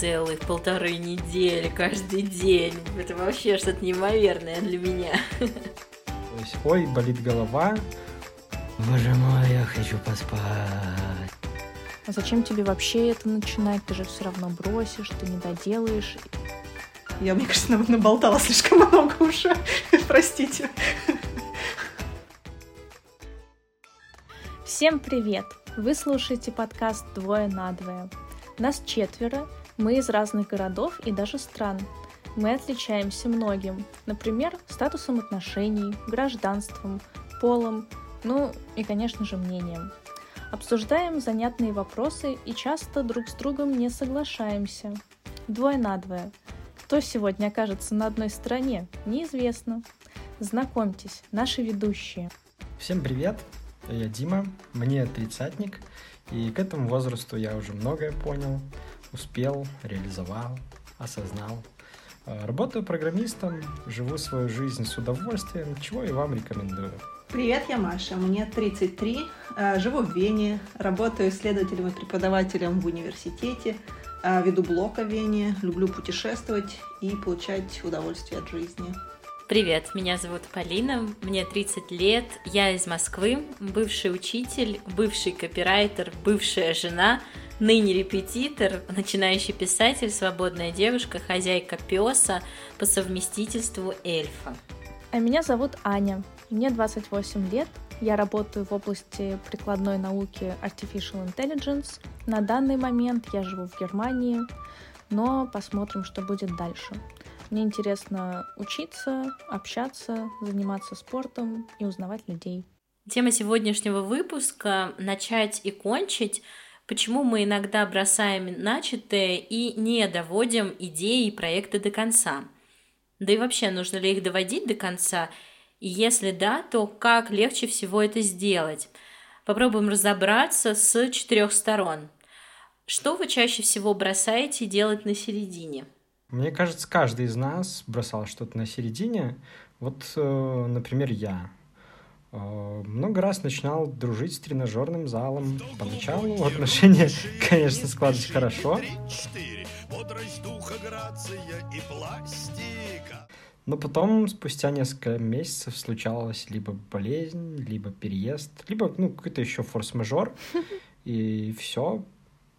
целых полторы недели каждый день. Это вообще что-то неимоверное для меня. То есть, ой, болит голова. Боже мой, я хочу поспать. А зачем тебе вообще это начинать? Ты же все равно бросишь, ты не доделаешь. Я, мне кажется, наболтала слишком много уже. Простите. Всем привет! Вы слушаете подкаст «Двое на двое». Нас четверо, мы из разных городов и даже стран. Мы отличаемся многим, например, статусом отношений, гражданством, полом, ну и, конечно же, мнением. Обсуждаем занятные вопросы и часто друг с другом не соглашаемся. Двое на двое. Кто сегодня окажется на одной стороне, неизвестно. Знакомьтесь, наши ведущие. Всем привет, я Дима, мне тридцатник, и к этому возрасту я уже многое понял, успел, реализовал, осознал. Э, работаю программистом, живу свою жизнь с удовольствием, чего и вам рекомендую. Привет, я Маша, мне 33, э, живу в Вене, работаю исследователем и преподавателем в университете, э, веду блог о Вене, люблю путешествовать и получать удовольствие от жизни. Привет, меня зовут Полина, мне 30 лет, я из Москвы, бывший учитель, бывший копирайтер, бывшая жена, ныне репетитор, начинающий писатель, свободная девушка, хозяйка песа, по совместительству эльфа. А меня зовут Аня, мне 28 лет, я работаю в области прикладной науки Artificial Intelligence. На данный момент я живу в Германии, но посмотрим, что будет дальше. Мне интересно учиться, общаться, заниматься спортом и узнавать людей. Тема сегодняшнего выпуска — начать и кончить почему мы иногда бросаем начатое и не доводим идеи и проекты до конца. Да и вообще, нужно ли их доводить до конца? И если да, то как легче всего это сделать? Попробуем разобраться с четырех сторон. Что вы чаще всего бросаете делать на середине? Мне кажется, каждый из нас бросал что-то на середине. Вот, э, например, я. Э, много раз начинал дружить с тренажерным залом. Поначалу отношения, конечно, складывались хорошо. Но потом, спустя несколько месяцев, случалась либо болезнь, либо переезд, либо ну, какой-то еще форс-мажор. И все,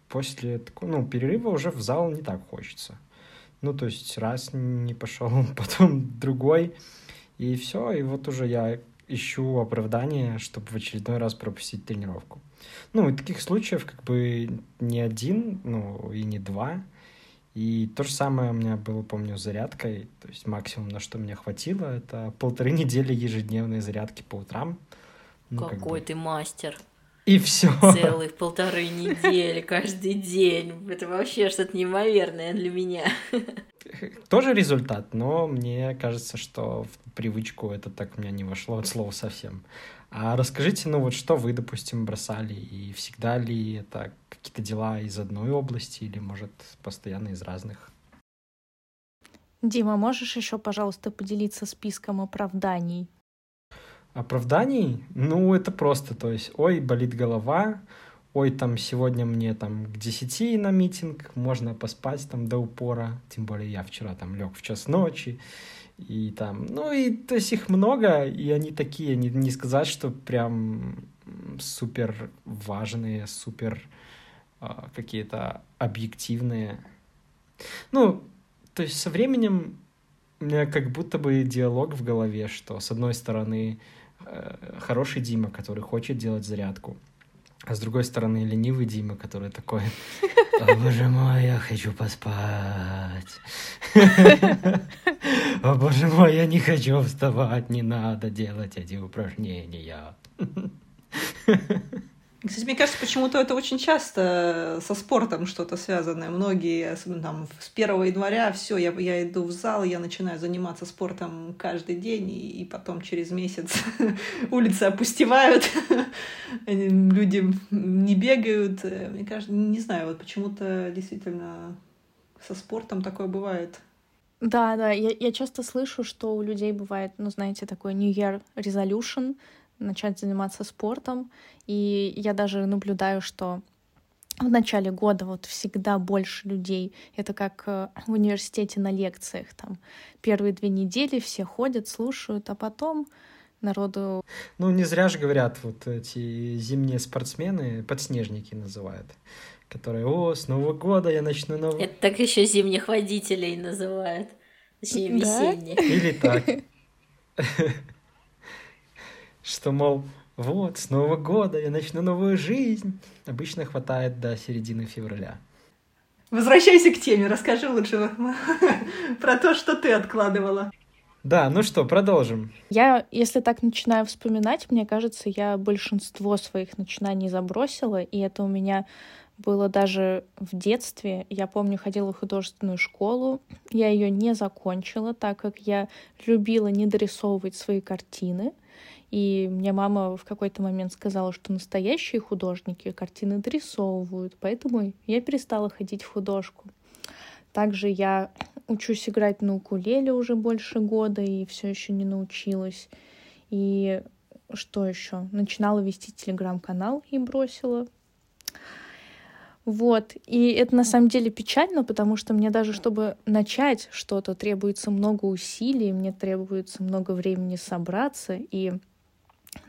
после ну, перерыва уже в зал не так хочется. Ну, то есть раз не пошел, потом другой, и все, и вот уже я ищу оправдание, чтобы в очередной раз пропустить тренировку. Ну, и таких случаев как бы не один, ну, и не два. И то же самое у меня было, помню, с зарядкой. То есть максимум, на что мне хватило, это полторы недели ежедневной зарядки по утрам. Ну, Какой как бы... ты мастер. И все. Целых полторы недели каждый день. Это вообще что-то неимоверное для меня. Тоже результат, но мне кажется, что в привычку это так у меня не вошло от слова совсем. А расскажите, ну вот что вы, допустим, бросали, и всегда ли это какие-то дела из одной области, или, может, постоянно из разных? Дима, можешь еще, пожалуйста, поделиться списком оправданий? Оправданий? Ну, это просто, то есть, ой, болит голова, ой, там, сегодня мне там к 10 на митинг, можно поспать там до упора, тем более я вчера там лег в час ночи, и там, ну, и то есть их много, и они такие, не, не сказать, что прям супер важные, супер э, какие-то объективные. Ну, то есть со временем у меня как будто бы диалог в голове, что с одной стороны хороший Дима, который хочет делать зарядку, а с другой стороны ленивый Дима, который такой, о боже мой, я хочу поспать. О боже мой, я не хочу вставать, не надо делать эти упражнения. Кстати, мне кажется, почему-то это очень часто со спортом что-то связанное. Многие, особенно там с 1 января, все, я, я иду в зал, я начинаю заниматься спортом каждый день, и, и потом через месяц улицы опустевают, люди не бегают. Мне кажется, не знаю, вот почему-то действительно со спортом такое бывает. Да, да, я, я часто слышу, что у людей бывает, ну, знаете, такой New Year Resolution — начать заниматься спортом. И я даже наблюдаю, что в начале года вот всегда больше людей. Это как э, в университете на лекциях. Там первые две недели все ходят, слушают, а потом народу... Ну, не зря же говорят, вот эти зимние спортсмены, подснежники называют, которые, о, с Нового года я начну новый... Это так еще зимних водителей называют. Точнее, весенних. Или так. Что, мол, вот, с Нового года я начну новую жизнь. Обычно хватает до середины февраля. Возвращайся к теме, расскажи лучше про то, что ты откладывала. Да, ну что, продолжим. Я, если так начинаю вспоминать, мне кажется, я большинство своих начинаний забросила, и это у меня было даже в детстве. Я помню, ходила в художественную школу. Я ее не закончила, так как я любила не дорисовывать свои картины. И мне мама в какой-то момент сказала, что настоящие художники картины дорисовывают, поэтому я перестала ходить в художку. Также я учусь играть на укулеле уже больше года и все еще не научилась. И что еще? Начинала вести телеграм-канал и бросила. Вот. И это на самом деле печально, потому что мне даже, чтобы начать что-то, требуется много усилий, мне требуется много времени собраться. И,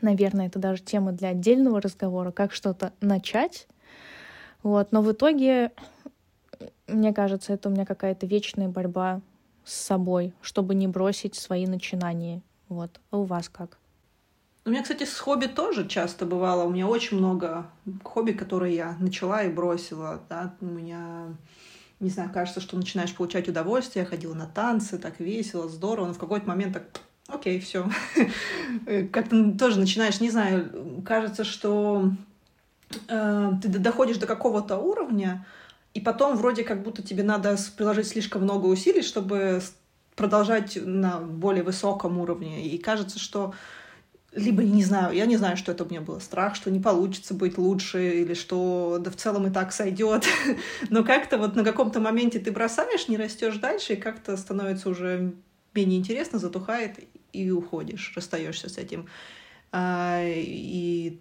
наверное, это даже тема для отдельного разговора, как что-то начать. Вот. Но в итоге, мне кажется, это у меня какая-то вечная борьба с собой, чтобы не бросить свои начинания. Вот. А у вас как? У меня, кстати, с хобби тоже часто бывало. У меня очень много хобби, которые я начала и бросила. Да? У меня, не знаю, кажется, что начинаешь получать удовольствие. Я ходила на танцы, так весело, здорово. Но в какой-то момент так, окей, все. Как-то тоже начинаешь, не знаю, кажется, что э, ты доходишь до какого-то уровня, и потом вроде как будто тебе надо приложить слишком много усилий, чтобы продолжать на более высоком уровне. И кажется, что либо, не знаю, я не знаю, что это у меня было, страх, что не получится быть лучше, или что да в целом и так сойдет. Но как-то вот на каком-то моменте ты бросаешь, не растешь дальше, и как-то становится уже менее интересно, затухает, и уходишь, расстаешься с этим. А, и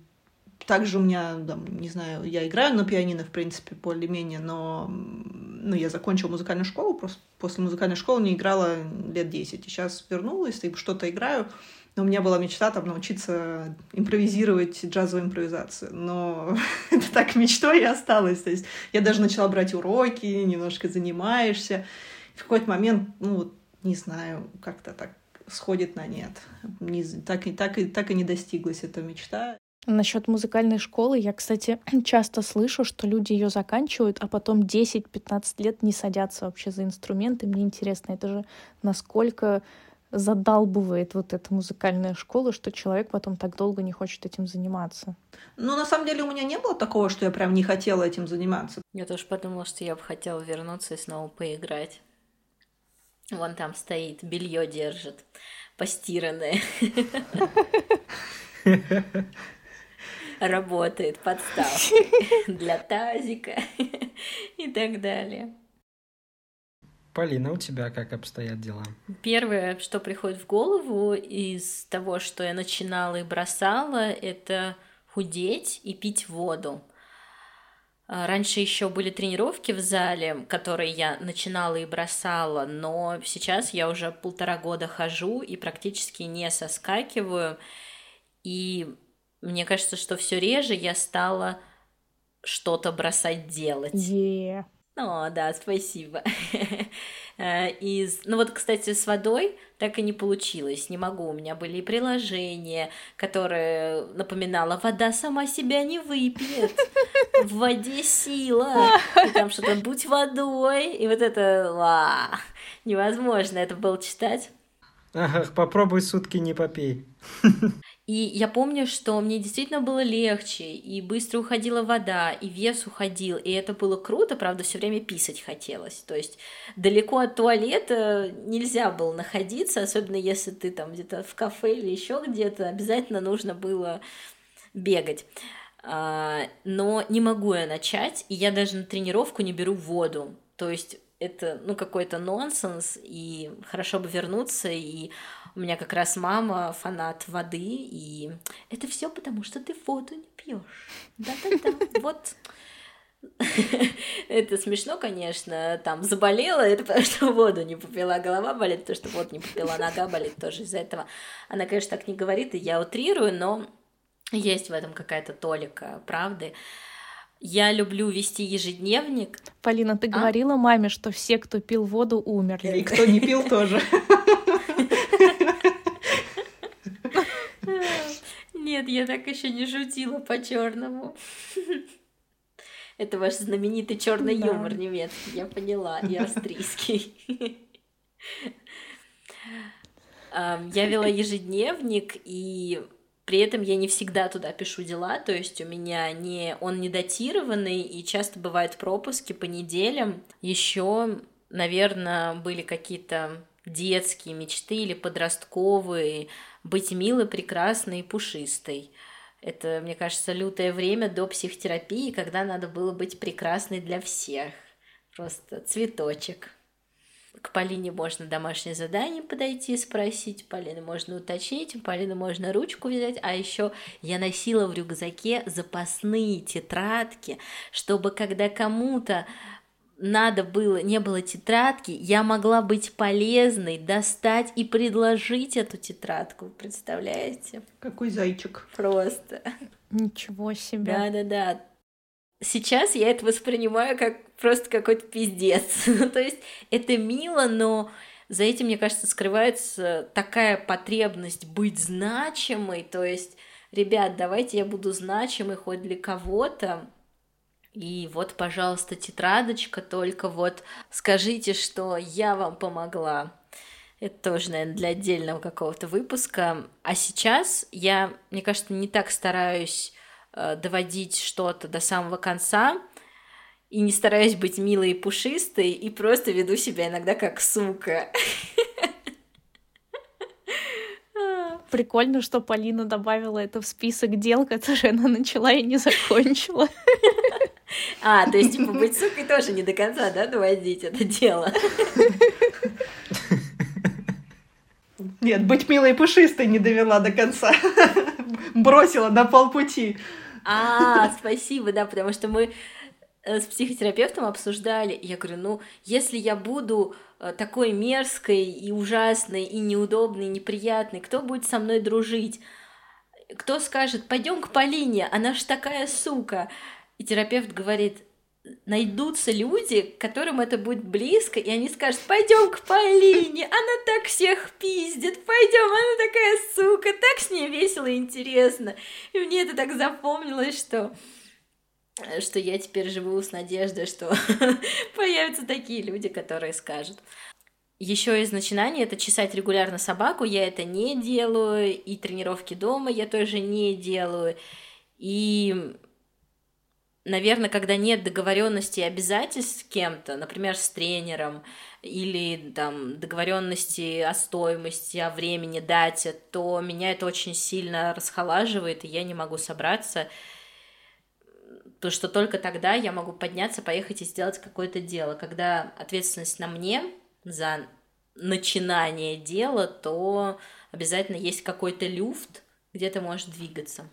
также у меня, там, не знаю, я играю на пианино, в принципе, более-менее, но ну, я закончила музыкальную школу, просто после музыкальной школы не играла лет 10. И сейчас вернулась и что-то играю. Но у меня была мечта там научиться импровизировать джазовую импровизацию. Но это так мечтой и осталось. То есть я даже начала брать уроки, немножко занимаешься. В какой-то момент, ну, не знаю, как-то так сходит на нет. Не, так, и, так, и, так и не достиглась эта мечта. Насчет музыкальной школы я, кстати, часто слышу, что люди ее заканчивают, а потом 10-15 лет не садятся вообще за инструменты. Мне интересно, это же насколько задалбывает вот эта музыкальная школа, что человек потом так долго не хочет этим заниматься. Ну, на самом деле, у меня не было такого, что я прям не хотела этим заниматься. Я тоже подумала, что я бы хотела вернуться и снова поиграть. Вон там стоит, белье держит, постиранное. Работает подставка для тазика и так далее. Полина, у тебя как обстоят дела? Первое, что приходит в голову из того, что я начинала и бросала, это худеть и пить воду. А, раньше еще были тренировки в зале, которые я начинала и бросала, но сейчас я уже полтора года хожу и практически не соскакиваю. И мне кажется, что все реже я стала что-то бросать делать. Yeah. О, да, спасибо. Э, из... Ну вот, кстати, с водой так и не получилось. Не могу. У меня были и приложения, которые напоминала, вода сама себя не выпьет. В воде сила. И там что-то будь водой. И вот это ла, невозможно это было читать. Ага, попробуй сутки не попей. И я помню, что мне действительно было легче, и быстро уходила вода, и вес уходил, и это было круто, правда, все время писать хотелось. То есть далеко от туалета нельзя было находиться, особенно если ты там где-то в кафе или еще где-то, обязательно нужно было бегать. А, но не могу я начать, и я даже на тренировку не беру воду. То есть это, ну, какой-то нонсенс, и хорошо бы вернуться, и у меня как раз мама фанат воды, и это все потому, что ты воду не пьешь. Да-да-да. Вот Это смешно, конечно, там заболела, это потому что воду не попила, голова болит, потому что воду не попила, нога болит тоже из-за этого. Она, конечно, так не говорит, и я утрирую, но есть в этом какая-то толика правды. Я люблю вести ежедневник. Полина, ты а? говорила маме, что все, кто пил воду, умерли. И кто не пил, тоже. Нет, я так еще не шутила по-черному. Это ваш знаменитый черный да. юмор немецкий, я поняла, и австрийский. Я вела ежедневник, и при этом я не всегда туда пишу дела, то есть у меня не он не датированный, и часто бывают пропуски по неделям. Еще, наверное, были какие-то детские мечты или подростковые, быть милой, прекрасной и пушистой. Это, мне кажется, лютое время до психотерапии, когда надо было быть прекрасной для всех. Просто цветочек. К Полине можно домашнее задание подойти, спросить, Полины можно уточнить, у Полины можно ручку взять, а еще я носила в рюкзаке запасные тетрадки, чтобы когда кому-то надо было, не было тетрадки, я могла быть полезной, достать и предложить эту тетрадку, представляете? Какой зайчик. Просто. Ничего себе. Да-да-да. Сейчас я это воспринимаю как просто какой-то пиздец. Ну, то есть это мило, но за этим, мне кажется, скрывается такая потребность быть значимой. То есть, ребят, давайте я буду значимой хоть для кого-то, и вот, пожалуйста, тетрадочка, только вот скажите, что я вам помогла. Это тоже, наверное, для отдельного какого-то выпуска. А сейчас я, мне кажется, не так стараюсь э, доводить что-то до самого конца и не стараюсь быть милой и пушистой, и просто веду себя иногда как сука. Прикольно, что Полина добавила это в список дел, которые она начала и не закончила. А, то есть, типа, быть сукой тоже не до конца, да, доводить это дело? Нет, быть милой и пушистой не довела до конца. Бросила на полпути. А, спасибо, да, потому что мы э, с психотерапевтом обсуждали, я говорю, ну, если я буду э, такой мерзкой и ужасной, и неудобной, и неприятной, кто будет со мной дружить? Кто скажет, пойдем к Полине, она ж такая сука. И терапевт говорит, найдутся люди, которым это будет близко, и они скажут, пойдем к Полине, она так всех пиздит, пойдем, она такая сука, так с ней весело и интересно. И мне это так запомнилось, что что я теперь живу с надеждой, что появятся такие люди, которые скажут. Еще из начинаний это чесать регулярно собаку, я это не делаю, и тренировки дома я тоже не делаю. И наверное, когда нет договоренности и обязательств с кем-то, например, с тренером, или там договоренности о стоимости, о времени, дате, то меня это очень сильно расхолаживает, и я не могу собраться, потому что только тогда я могу подняться, поехать и сделать какое-то дело. Когда ответственность на мне за начинание дела, то обязательно есть какой-то люфт, где ты можешь двигаться.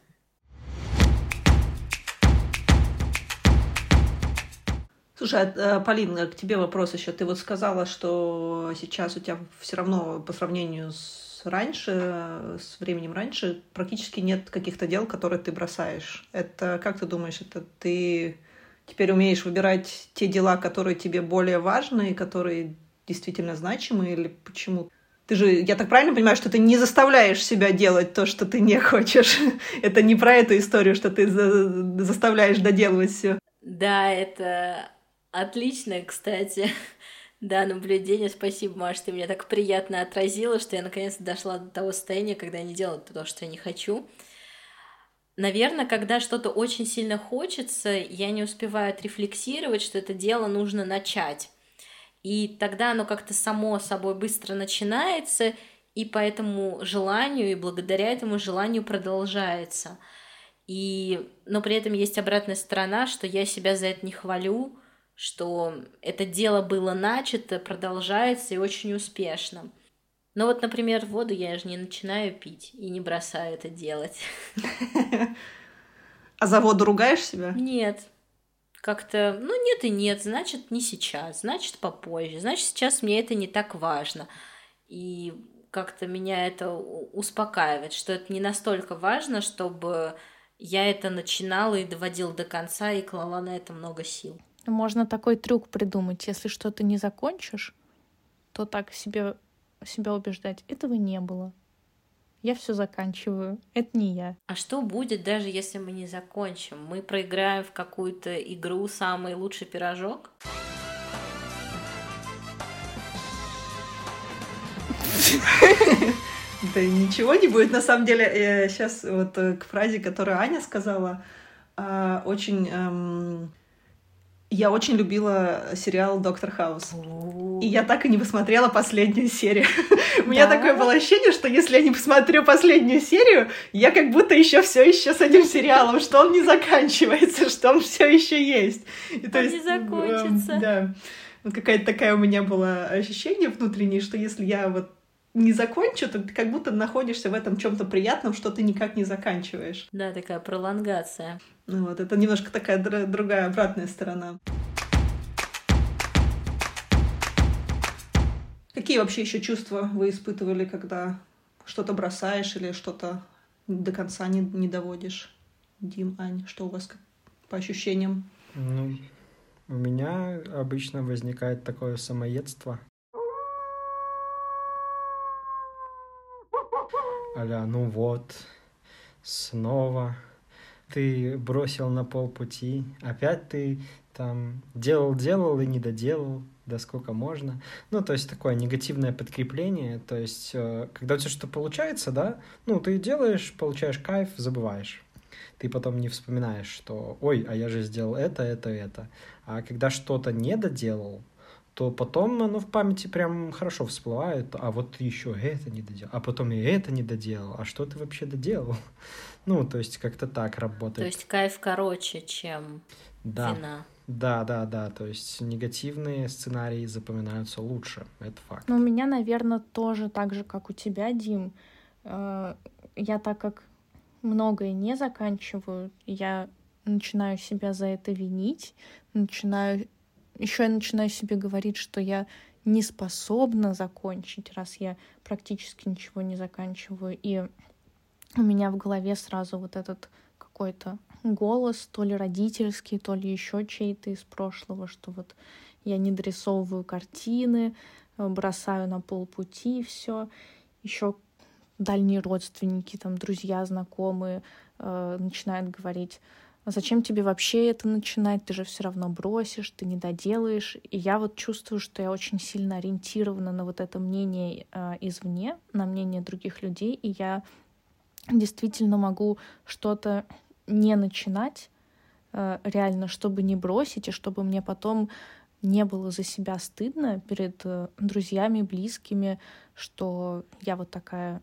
Слушай, а, э, Полин, к тебе вопрос еще. Ты вот сказала, что сейчас у тебя все равно по сравнению с раньше, с временем раньше, практически нет каких-то дел, которые ты бросаешь. Это, как ты думаешь, это ты теперь умеешь выбирать те дела, которые тебе более важны, которые действительно значимы, или почему? Ты же, я так правильно понимаю, что ты не заставляешь себя делать то, что ты не хочешь. Это не про эту историю, что ты за заставляешь доделывать все. Да, это Отличное, кстати. Да, наблюдение. Спасибо, Маш, ты меня так приятно отразила, что я наконец-то дошла до того состояния, когда я не делаю то, что я не хочу. Наверное, когда что-то очень сильно хочется, я не успеваю отрефлексировать, что это дело нужно начать. И тогда оно как-то само собой быстро начинается, и по этому желанию, и благодаря этому желанию продолжается. И, но при этом есть обратная сторона, что я себя за это не хвалю, что это дело было начато, продолжается и очень успешно. Но вот, например, воду я же не начинаю пить и не бросаю это делать. А за воду ругаешь себя? Нет. как-то, ну нет и нет, значит не сейчас, значит попозже, значит сейчас мне это не так важно. И как-то меня это успокаивает, что это не настолько важно, чтобы я это начинала и доводила до конца и клала на это много сил. Можно такой трюк придумать. Если что-то не закончишь, то так себе, себя убеждать. Этого не было. Я все заканчиваю. Это не я. А что будет, даже если мы не закончим? Мы проиграем в какую-то игру самый лучший пирожок? Да ничего не будет. На самом деле, сейчас вот э, к фразе, которую Аня сказала, а, очень эм, я очень любила сериал «Доктор Хаус». И я так и не посмотрела последнюю серию. У меня такое было ощущение, что если я не посмотрю последнюю серию, я как будто еще все еще с этим сериалом, что он не заканчивается, что он все еще есть. И, то есть, не закончится. Да. Вот какая-то такая у меня была ощущение внутреннее, что если я вот не закончу, то ты как будто находишься в этом чем-то приятном, что ты никак не заканчиваешь. Да, такая пролонгация. Ну вот, это немножко такая др- другая обратная сторона. Какие вообще еще чувства вы испытывали, когда что-то бросаешь или что-то до конца не, не доводишь? Дим, Ань, что у вас по ощущениям? Ну, у меня обычно возникает такое самоедство. Аля, ну вот, снова ты бросил на полпути, опять ты там делал-делал и не доделал, да сколько можно. Ну, то есть такое негативное подкрепление, то есть э, когда у тебя что-то получается, да, ну, ты делаешь, получаешь кайф, забываешь. Ты потом не вспоминаешь, что, ой, а я же сделал это, это, это. А когда что-то не доделал, то потом оно в памяти прям хорошо всплывает, а вот ты еще это не доделал, а потом и это не доделал, а что ты вообще доделал? Ну, то есть как-то так работает. То есть кайф короче, чем да. вина. Да, да, да, то есть негативные сценарии запоминаются лучше, это факт. Ну, у меня, наверное, тоже так же, как у тебя, Дим. Э, я так как многое не заканчиваю, я начинаю себя за это винить, начинаю еще я начинаю себе говорить, что я не способна закончить, раз я практически ничего не заканчиваю. И у меня в голове сразу вот этот какой-то голос, то ли родительский, то ли еще чей-то из прошлого, что вот я не дорисовываю картины, бросаю на полпути все. Еще дальние родственники, там, друзья, знакомые э, начинают говорить, а зачем тебе вообще это начинать, ты же все равно бросишь, ты не доделаешь. И я вот чувствую, что я очень сильно ориентирована на вот это мнение э, извне, на мнение других людей, и я действительно могу что-то не начинать, э, реально, чтобы не бросить, и чтобы мне потом не было за себя стыдно перед э, друзьями, близкими, что я вот такая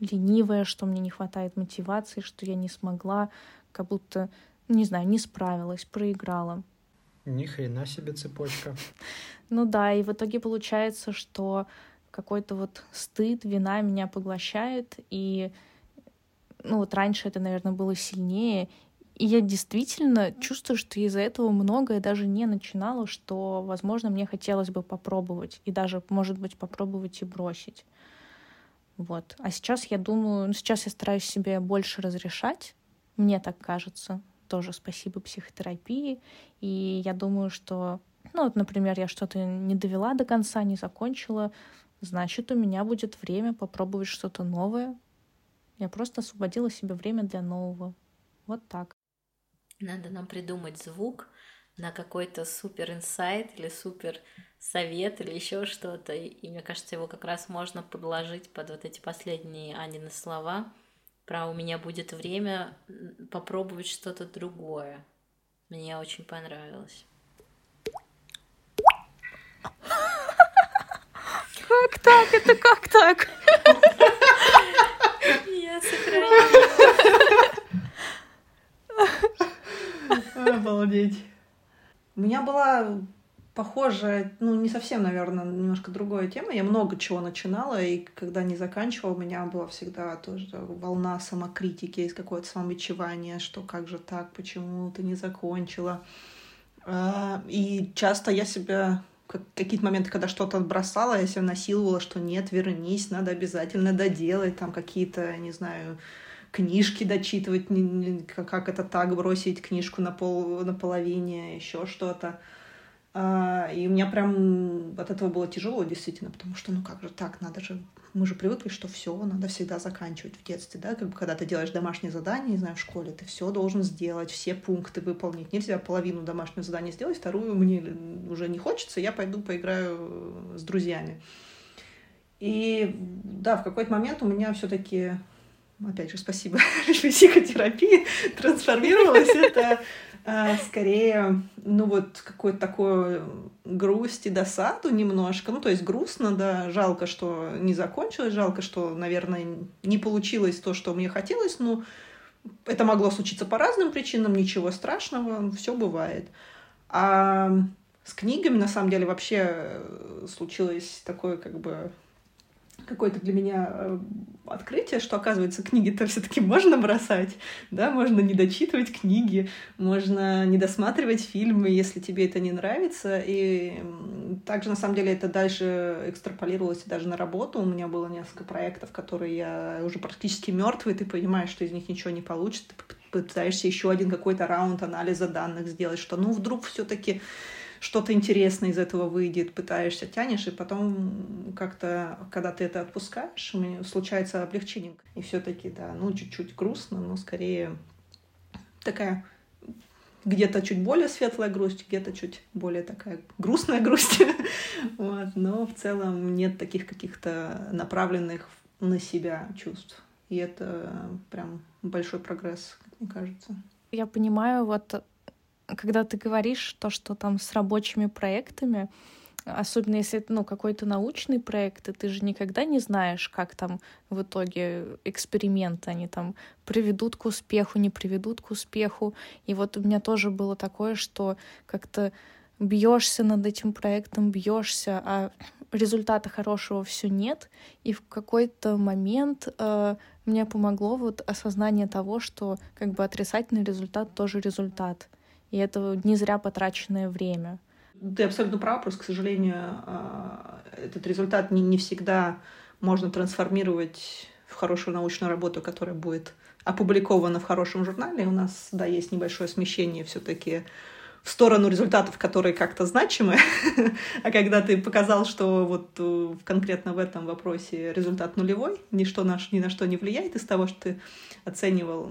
ленивая, что мне не хватает мотивации, что я не смогла, как будто не знаю, не справилась, проиграла. Ни хрена себе цепочка. Ну да, и в итоге получается, что какой-то вот стыд, вина меня поглощает, и ну вот раньше это, наверное, было сильнее, и я действительно чувствую, что из-за этого многое даже не начинала, что, возможно, мне хотелось бы попробовать, и даже, может быть, попробовать и бросить. Вот. А сейчас я думаю, ну, сейчас я стараюсь себе больше разрешать, мне так кажется, тоже спасибо психотерапии. И я думаю, что, ну вот, например, я что-то не довела до конца, не закончила, значит, у меня будет время попробовать что-то новое. Я просто освободила себе время для нового. Вот так. Надо нам придумать звук на какой-то супер инсайт или супер совет или еще что-то. И мне кажется, его как раз можно подложить под вот эти последние Анины слова про у меня будет время попробовать что-то другое. Мне очень понравилось. Как так? Это как так? Я сохранила. Обалдеть. У меня была похожая, ну, не совсем, наверное, немножко другая тема. Я много чего начинала, и когда не заканчивала, у меня была всегда тоже волна самокритики, есть какое-то самобичевание, что как же так, почему ты не закончила. А, и часто я себя какие-то моменты, когда что-то бросала, я себя насиловала, что нет, вернись, надо обязательно доделать, там какие-то, не знаю, книжки дочитывать, как это так, бросить книжку на пол, на половине, еще что-то. А, и у меня прям от этого было тяжело, действительно, потому что, ну как же так, надо же, мы же привыкли, что все надо всегда заканчивать в детстве, да, как бы когда ты делаешь домашнее задание, не знаю, в школе, ты все должен сделать, все пункты выполнить. Нельзя половину домашнего задания сделать, вторую мне уже не хочется, я пойду поиграю с друзьями. И да, в какой-то момент у меня все-таки опять же, спасибо психотерапии, трансформировалось это скорее, ну вот, какой-то такой грусть и досаду немножко. Ну, то есть грустно, да, жалко, что не закончилось, жалко, что, наверное, не получилось то, что мне хотелось, но это могло случиться по разным причинам, ничего страшного, все бывает. А с книгами, на самом деле, вообще случилось такое, как бы, какое-то для меня э, открытие, что, оказывается, книги-то все таки можно бросать, да, можно не дочитывать книги, можно не досматривать фильмы, если тебе это не нравится, и также, на самом деле, это дальше экстраполировалось даже на работу, у меня было несколько проектов, которые я уже практически мертвый, ты понимаешь, что из них ничего не получится, ты пытаешься еще один какой-то раунд анализа данных сделать, что, ну, вдруг все таки что-то интересное из этого выйдет, пытаешься, тянешь, и потом как-то, когда ты это отпускаешь, случается облегчение. И все-таки, да, ну, чуть-чуть грустно, но скорее такая где-то чуть более светлая грусть, где-то чуть более такая грустная грусть. вот. Но в целом нет таких каких-то направленных на себя чувств. И это прям большой прогресс, как мне кажется. Я понимаю, вот когда ты говоришь то, что там с рабочими проектами, особенно если это ну, какой-то научный проект, и ты же никогда не знаешь, как там в итоге эксперименты, они там приведут к успеху, не приведут к успеху. И вот у меня тоже было такое, что как-то бьешься над этим проектом, бьешься, а результата хорошего все нет. И в какой-то момент э, мне помогло вот осознание того, что как бы отрицательный результат тоже результат и это не зря потраченное время. Ты абсолютно прав, просто, к сожалению, а, этот результат не, не всегда можно трансформировать в хорошую научную работу, которая будет опубликована в хорошем журнале. У нас, да, есть небольшое смещение все-таки в сторону результатов, которые как-то значимы. а когда ты показал, что вот э, конкретно в этом вопросе результат нулевой, ничто наш, ни на что не влияет из того, что ты оценивал,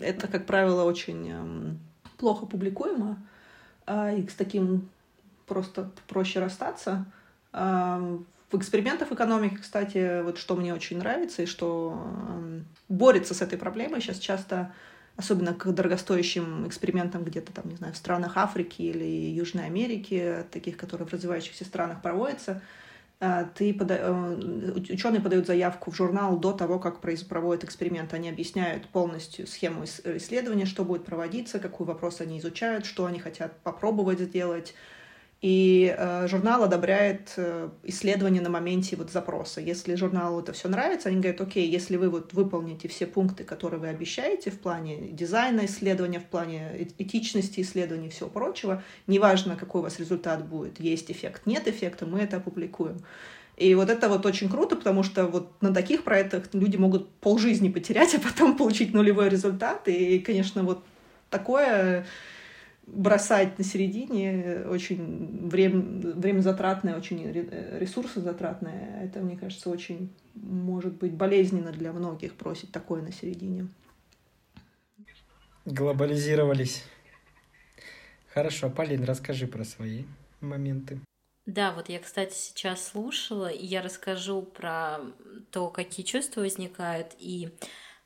это, как правило, очень эм, плохо публикуемо, а, и с таким просто проще расстаться. А, в экспериментах экономики, кстати, вот что мне очень нравится и что борется с этой проблемой сейчас часто, особенно к дорогостоящим экспериментам где-то там, не знаю, в странах Африки или Южной Америки, таких, которые в развивающихся странах проводятся, ты пода... Э, ученые подают заявку в журнал до того, как проводят эксперимент. Они объясняют полностью схему исследования, что будет проводиться, какой вопрос они изучают, что они хотят попробовать сделать, и э, журнал одобряет э, исследование на моменте вот запроса. Если журналу это все нравится, они говорят, окей, если вы вот выполните все пункты, которые вы обещаете в плане дизайна исследования, в плане э, этичности исследований и всего прочего, неважно, какой у вас результат будет, есть эффект, нет эффекта, мы это опубликуем. И вот это вот очень круто, потому что вот на таких проектах люди могут полжизни потерять, а потом получить нулевой результат. И, конечно, вот такое бросать на середине очень время, время затратное, очень ресурсы затратное. Это, мне кажется, очень может быть болезненно для многих просить такое на середине. Глобализировались. Хорошо, Полин, расскажи про свои моменты. Да, вот я, кстати, сейчас слушала, и я расскажу про то, какие чувства возникают. И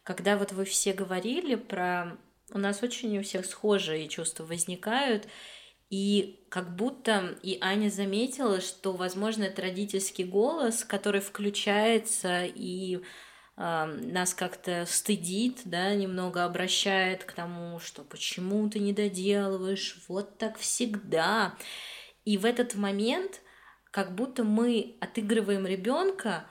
когда вот вы все говорили про у нас очень у всех схожие чувства возникают, и как будто и Аня заметила, что, возможно, это родительский голос, который включается и э, нас как-то стыдит, да, немного обращает к тому, что почему ты не доделываешь, вот так всегда. И в этот момент, как будто мы отыгрываем ребенка,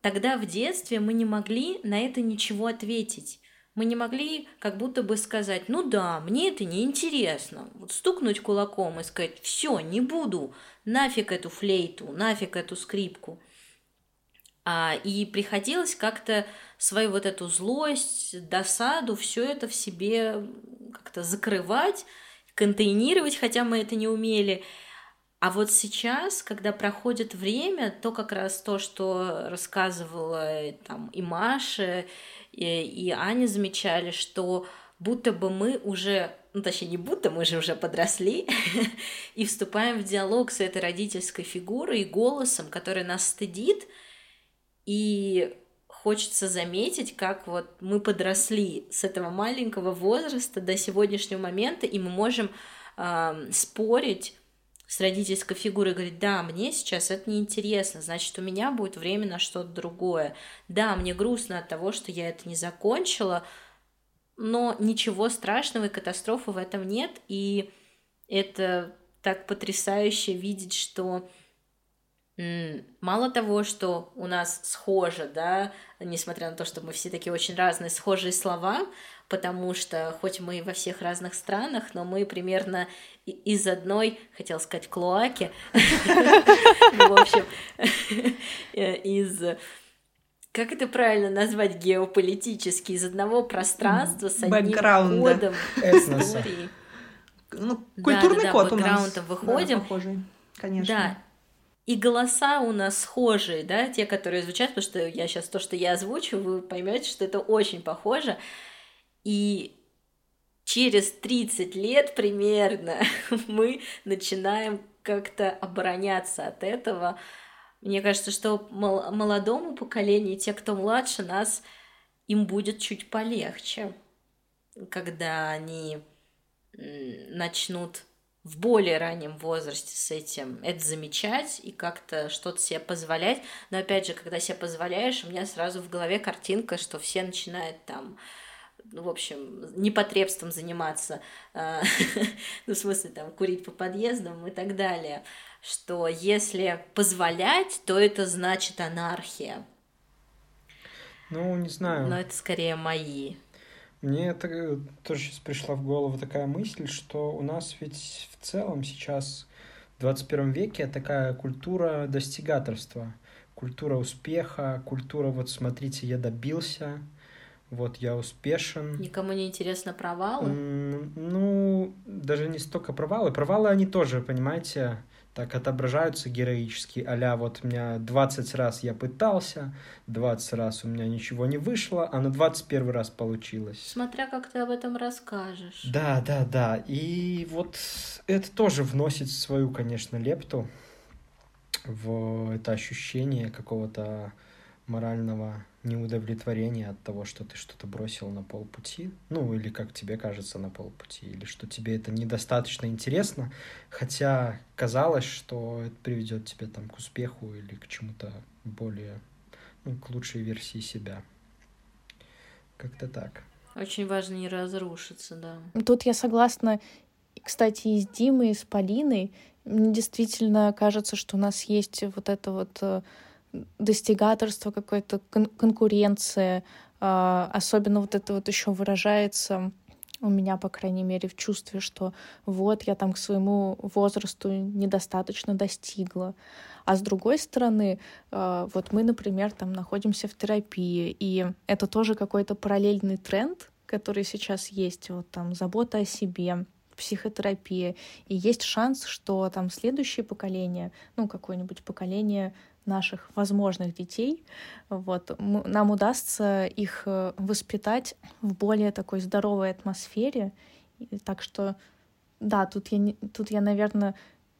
тогда в детстве мы не могли на это ничего ответить Мы не могли как будто бы сказать, ну да, мне это не интересно. Вот стукнуть кулаком и сказать, все, не буду, нафиг эту флейту, нафиг эту скрипку. А, и приходилось как-то свою вот эту злость, досаду, все это в себе как-то закрывать, контейнировать, хотя мы это не умели. А вот сейчас, когда проходит время, то как раз то, что рассказывала там и Маша, и, и Аня замечали, что будто бы мы уже, ну точнее не будто, мы же уже подросли, и вступаем в диалог с этой родительской фигурой и голосом, который нас стыдит, и хочется заметить, как вот мы подросли с этого маленького возраста до сегодняшнего момента, и мы можем э, спорить с родительской фигурой говорить, да, мне сейчас это неинтересно, значит, у меня будет время на что-то другое. Да, мне грустно от того, что я это не закончила, но ничего страшного и катастрофы в этом нет, и это так потрясающе видеть, что мало того, что у нас схоже, да, несмотря на то, что мы все такие очень разные, схожие слова, потому что хоть мы во всех разных странах, но мы примерно из одной, хотел сказать, клоаки, в общем, из как это правильно назвать геополитически, из одного пространства с одним кодом истории. Ну, культурный да, да, код у нас. выходим. Да, похожий, конечно. Да, и голоса у нас схожие, да, те, которые звучат, потому что я сейчас то, что я озвучу, вы поймете, что это очень похоже. И через 30 лет примерно мы начинаем как-то обороняться от этого. Мне кажется, что молодому поколению, те, кто младше нас, им будет чуть полегче, когда они начнут в более раннем возрасте с этим это замечать и как-то что-то себе позволять. Но опять же, когда себе позволяешь, у меня сразу в голове картинка, что все начинают там ну, в общем, непотребством заниматься, а, ну, в смысле, там, курить по подъездам и так далее, что если позволять, то это значит анархия. Ну, не знаю. Но это скорее мои мне это э, тоже сейчас пришла в голову такая мысль, что у нас ведь в целом сейчас в 21 веке такая культура достигаторства, культура успеха, культура вот смотрите, я добился, вот я успешен. Никому не интересно провалы? Ну, даже не столько провалы. Провалы они тоже, понимаете, так отображаются героически, а вот у меня 20 раз я пытался, 20 раз у меня ничего не вышло, а на 21 раз получилось. Смотря как ты об этом расскажешь. Да, да, да. И вот это тоже вносит свою, конечно, лепту в это ощущение какого-то морального неудовлетворения от того, что ты что-то бросил на полпути, ну или как тебе кажется на полпути, или что тебе это недостаточно интересно, хотя казалось, что это приведет тебя там к успеху или к чему-то более, ну, к лучшей версии себя. Как-то так. Очень важно не разрушиться, да. Тут я согласна, кстати, и с Димой, и с Полиной. Мне действительно кажется, что у нас есть вот это вот э, достигаторство, какая-то кон- конкуренция. Э, особенно вот это вот еще выражается у меня, по крайней мере, в чувстве, что вот я там к своему возрасту недостаточно достигла. А с другой стороны, э, вот мы, например, там находимся в терапии, и это тоже какой-то параллельный тренд, который сейчас есть, вот там забота о себе, психотерапия. И есть шанс, что там следующее поколение, ну, какое-нибудь поколение наших возможных детей, вот, нам удастся их э, воспитать в более такой здоровой атмосфере. Так что, да, тут я, тут я, наверное,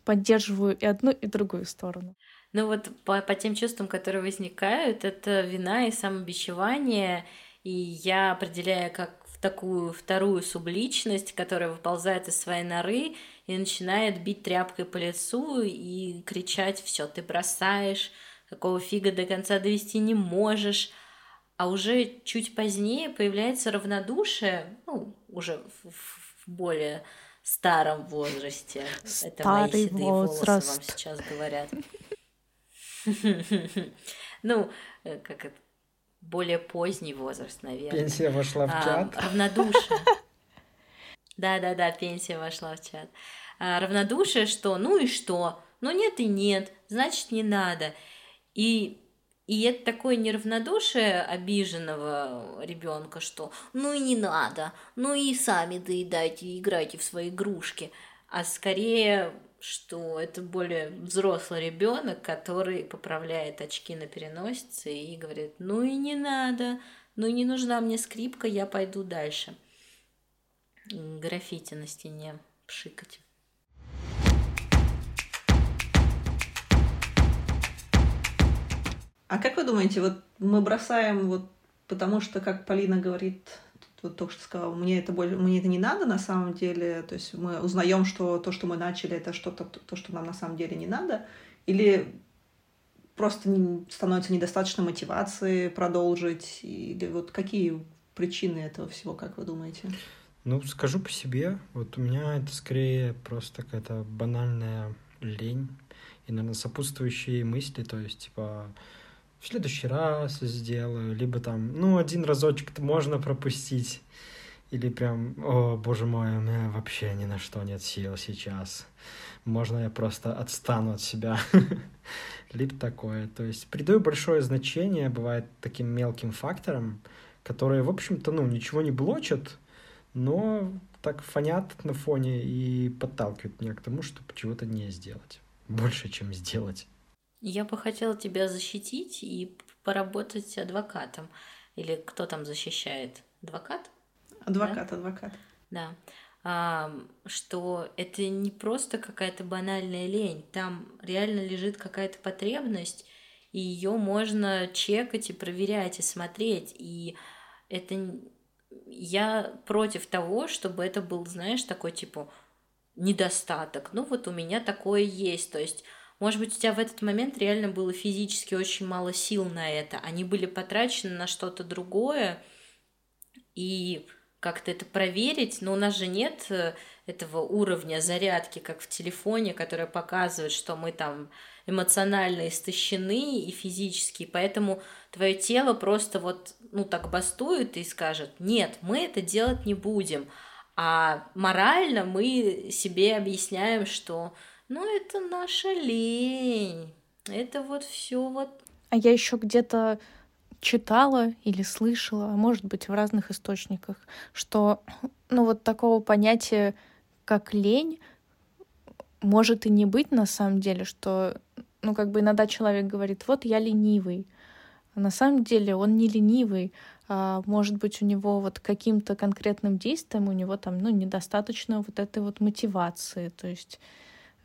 поддерживаю и одну, и другую сторону. Ну вот по, по тем чувствам, которые возникают, это вина и самобичевание, и я определяю как в такую вторую субличность, которая выползает из своей норы и начинает бить тряпкой по лицу и кричать «все, ты бросаешь», какого фига до конца довести не можешь. А уже чуть позднее появляется равнодушие, ну, уже в, в более старом возрасте. Старый Это мои седые возраст. волосы вам сейчас говорят. Ну, э, как это более поздний возраст, наверное. Пенсия вошла в А, чат. равнодушие. Да-да-да, пенсия вошла в чат. А, равнодушие, что ну и что? Ну нет и нет, значит не надо. И, и это такое неравнодушие обиженного ребенка, что ну и не надо, ну и сами доедайте, играйте в свои игрушки. А скорее, что это более взрослый ребенок, который поправляет очки на переносице и говорит, ну и не надо, ну и не нужна мне скрипка, я пойду дальше. Граффити на стене пшикать. А как вы думаете, вот мы бросаем вот потому что, как Полина говорит, вот только что сказала, мне это более, мне это не надо на самом деле, то есть мы узнаем, что то, что мы начали, это что-то, то, что нам на самом деле не надо, или просто не- становится недостаточно мотивации продолжить, или вот какие причины этого всего, как вы думаете? Ну, скажу по себе, вот у меня это скорее просто какая-то банальная лень и, наверное, сопутствующие мысли, то есть, типа, в следующий раз сделаю, либо там, ну, один разочек-то можно пропустить, или прям, о, боже мой, у меня вообще ни на что нет сил сейчас. Можно я просто отстану от себя. Либо такое. То есть придаю большое значение, бывает, таким мелким факторам, которые, в общем-то, ну, ничего не блочат, но так фонят на фоне и подталкивают меня к тому, чтобы чего-то не сделать. Больше, чем сделать. Я бы хотела тебя защитить и поработать адвокатом. Или кто там защищает? Адвокат? Адвокат, адвокат. Да. А, что это не просто какая-то банальная лень, там реально лежит какая-то потребность, и ее можно чекать и проверять и смотреть. И это я против того, чтобы это был, знаешь, такой типа недостаток. Ну вот у меня такое есть. То есть, может быть, у тебя в этот момент реально было физически очень мало сил на это. Они были потрачены на что-то другое, и как-то это проверить, но у нас же нет э, этого уровня зарядки, как в телефоне, которая показывает, что мы там эмоционально истощены и физически, поэтому твое тело просто вот, ну, так бастует и скажет, нет, мы это делать не будем, а морально мы себе объясняем, что, ну, это наша лень, это вот все вот А я еще где-то читала или слышала, а может быть в разных источниках, что ну вот такого понятия, как лень, может и не быть на самом деле, что ну как бы иногда человек говорит, вот я ленивый, а на самом деле он не ленивый, а может быть у него вот каким-то конкретным действием у него там ну недостаточно вот этой вот мотивации, то есть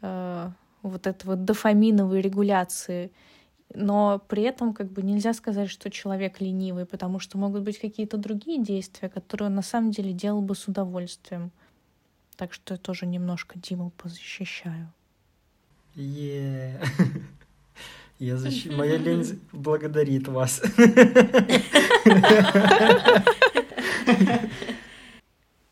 э, вот этой вот дофаминовой регуляции но при этом как бы нельзя сказать, что человек ленивый, потому что могут быть какие-то другие действия, которые он на самом деле делал бы с удовольствием. Так что я тоже немножко Диму позащищаю. Я защи- Моя лень благодарит вас.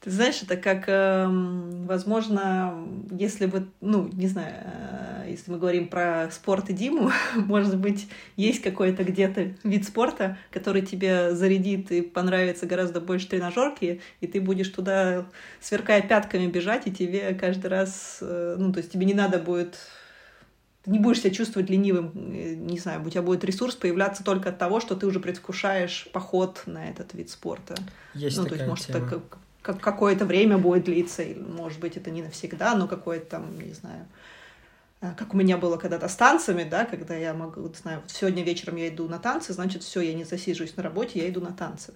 Ты знаешь, это как, эм, возможно, если бы, ну, не знаю, э, если мы говорим про спорт и Диму, может быть, есть какой-то где-то вид спорта, который тебе зарядит и понравится гораздо больше тренажерки, и ты будешь туда, сверкая пятками, бежать, и тебе каждый раз, э, ну, то есть тебе не надо будет ты не будешь себя чувствовать ленивым, э, не знаю, у тебя будет ресурс появляться только от того, что ты уже предвкушаешь поход на этот вид спорта. Есть ну, то такая есть, может, тема. это как, как- какое-то время будет длиться, или, может быть, это не навсегда, но какое-то там, не знаю, э, как у меня было когда-то с танцами, да, когда я могу, вот знаю, вот сегодня вечером я иду на танцы, значит, все, я не засиживаюсь на работе, я иду на танцы.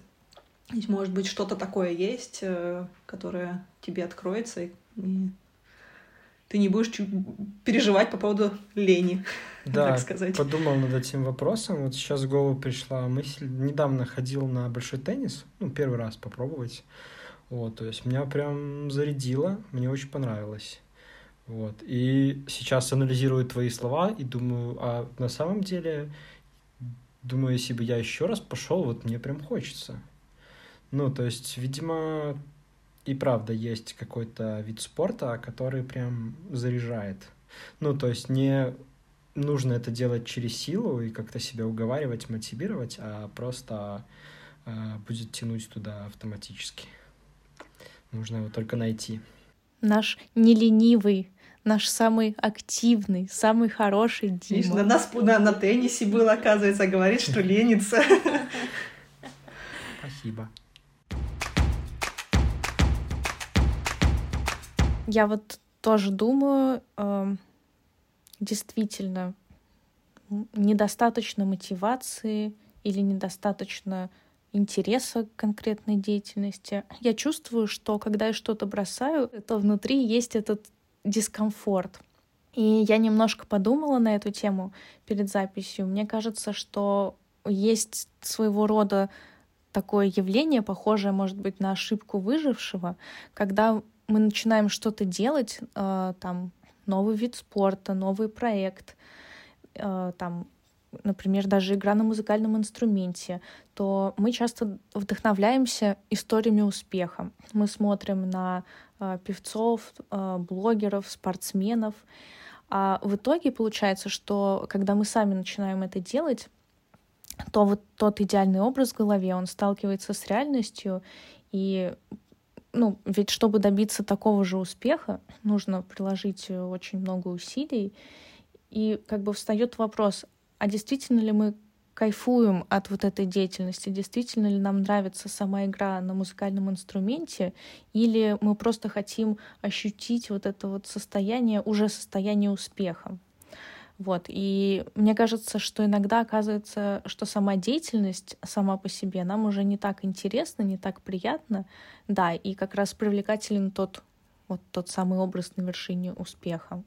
То есть, может быть, что-то такое есть, э, которое тебе откроется, и ты не будешь переживать по поводу лени, Да, так сказать. подумал над этим вопросом. Вот сейчас в голову пришла мысль. Недавно ходил на большой теннис, ну, первый раз попробовать. Вот, то есть меня прям зарядило, мне очень понравилось. Вот, и сейчас анализирую твои слова и думаю, а на самом деле, думаю, если бы я еще раз пошел, вот мне прям хочется. Ну, то есть, видимо, и правда есть какой-то вид спорта, который прям заряжает. Ну, то есть не нужно это делать через силу и как-то себя уговаривать, мотивировать, а просто э, будет тянуть туда автоматически. Нужно его только найти. Наш неленивый, наш самый активный, самый хороший Дима. Видишь, на нас на, на теннисе был, оказывается, говорит, что ленится. Спасибо. Я вот тоже думаю, э, действительно, недостаточно мотивации или недостаточно интереса к конкретной деятельности. Я чувствую, что когда я что-то бросаю, то внутри есть этот дискомфорт. И я немножко подумала на эту тему перед записью. Мне кажется, что есть своего рода такое явление, похожее, может быть, на ошибку выжившего, когда мы начинаем что-то делать, э, там, новый вид спорта, новый проект, э, там, например, даже игра на музыкальном инструменте, то мы часто вдохновляемся историями успеха. Мы смотрим на э, певцов, блогеров, спортсменов. А в итоге получается, что когда мы сами начинаем это делать, то вот тот идеальный образ в голове, он сталкивается с реальностью, и ну, ведь чтобы добиться такого же успеха, нужно приложить очень много усилий, и как бы встает вопрос, а действительно ли мы кайфуем от вот этой деятельности, действительно ли нам нравится сама игра на музыкальном инструменте, или мы просто хотим ощутить вот это вот состояние, уже состояние успеха. Вот. И мне кажется, что иногда оказывается, что сама деятельность сама по себе нам уже не так интересна, не так приятна. Да, и как раз привлекателен тот, вот тот самый образ на вершине успеха.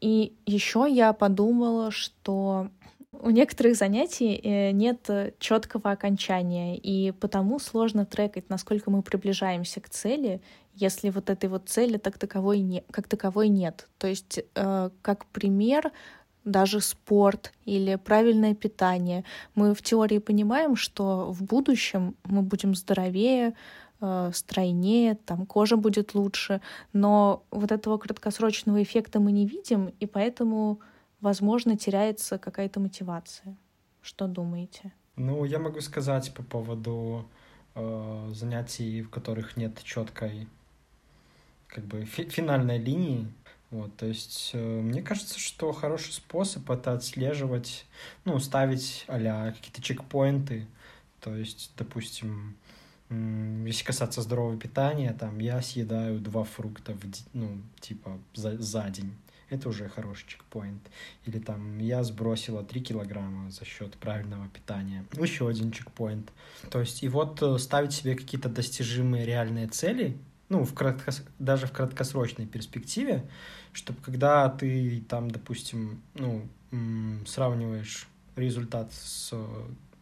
И еще я подумала, что у некоторых занятий э, нет четкого окончания, и потому сложно трекать, насколько мы приближаемся к цели, если вот этой вот цели так таковой не, как таковой нет. То есть, э, как пример, даже спорт или правильное питание. Мы в теории понимаем, что в будущем мы будем здоровее, Э, стройнее, там кожа будет лучше, но вот этого краткосрочного эффекта мы не видим, и поэтому, возможно, теряется какая-то мотивация. Что думаете? Ну, я могу сказать по поводу э, занятий, в которых нет четкой как бы фи- финальной линии. Вот, то есть э, мне кажется, что хороший способ это отслеживать, ну, ставить а какие-то чекпоинты. То есть, допустим, если касаться здорового питания, там я съедаю два фрукта, в, ну, типа, за, за день. Это уже хороший чекпоинт. Или там я сбросила 3 килограмма за счет правильного питания. Еще один чекпоинт. То есть, и вот э, ставить себе какие-то достижимые реальные цели, ну, в краткос... даже в краткосрочной перспективе, чтобы когда ты там, допустим, ну, сравниваешь результат с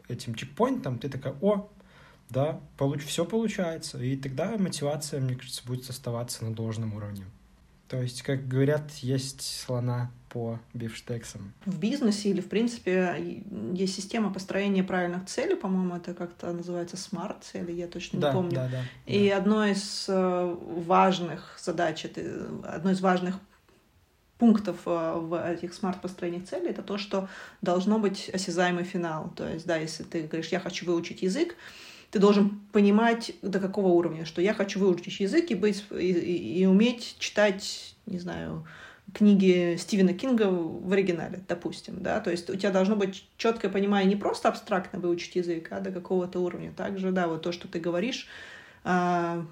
этим чекпоинтом, ты такая, о, да, получ... все получается. И тогда мотивация, мне кажется, будет оставаться на должном уровне. То есть, как говорят, есть слона по бифштексам. В бизнесе или, в принципе, есть система построения правильных целей, по-моему, это как-то называется смарт-цели, я точно да, не помню. Да, да, И да. одно из э, важных задач, это одно из важных пунктов э, в этих смарт-построениях целей, это то, что должно быть осязаемый финал. То есть, да, если ты говоришь, я хочу выучить язык, ты должен понимать до какого уровня, что я хочу выучить язык и, быть, и, и, уметь читать, не знаю, книги Стивена Кинга в оригинале, допустим, да, то есть у тебя должно быть четкое понимание не просто абстрактно выучить язык, а до какого-то уровня. Также, да, вот то, что ты говоришь, а,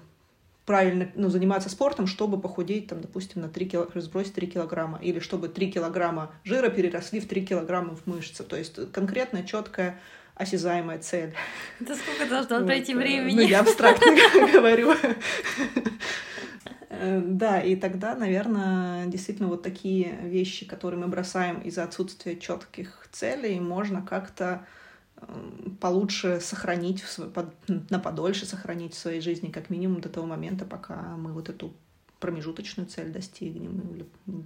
правильно ну, заниматься спортом, чтобы похудеть, там, допустим, на 3 кило... сбросить 3 килограмма, или чтобы 3 килограмма жира переросли в 3 килограмма в мышцы. То есть конкретная, четкая осязаемая цель. Это сколько должно пройти э, времени? Ну, я абстрактно говорю. Э, да, и тогда, наверное, действительно вот такие вещи, которые мы бросаем из-за отсутствия четких целей, можно как-то э, получше сохранить, на подольше сохранить в своей жизни, как минимум до того момента, пока мы вот эту промежуточную цель достигнем, или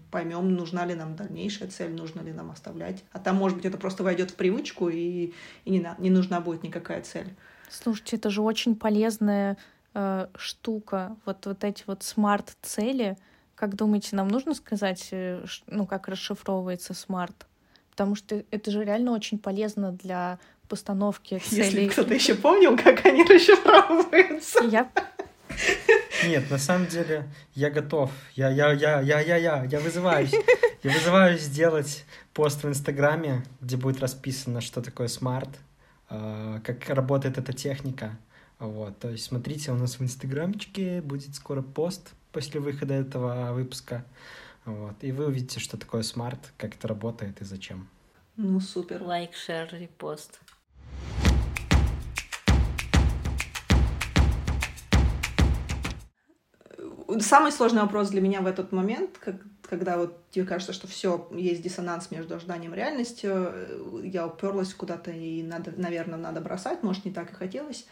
поймем, нужна ли нам дальнейшая цель, нужно ли нам оставлять. А там, может быть, это просто войдет в привычку, и, и не, не нужна будет никакая цель. Слушайте, это же очень полезная э, штука. Вот, вот эти вот смарт-цели, Как думаете, нам нужно сказать, э, ну, как расшифровывается смарт? Потому что это же реально очень полезно для постановки целей. Если кто-то еще помнил, как они расшифровываются. Я нет, на самом деле я готов. Я, я, я, я, я, я, я вызываюсь. Я вызываюсь сделать пост в Инстаграме, где будет расписано, что такое смарт, э, как работает эта техника. Вот, то есть смотрите, у нас в Инстаграмчике будет скоро пост после выхода этого выпуска. Вот, и вы увидите, что такое SMART, как это работает и зачем. Ну, супер. Лайк, share, репост. Самый сложный вопрос для меня в этот момент, как, когда вот тебе кажется, что все есть диссонанс между ожиданием и реальностью, э, я уперлась куда-то и надо, наверное, надо бросать, может не так и хотелось.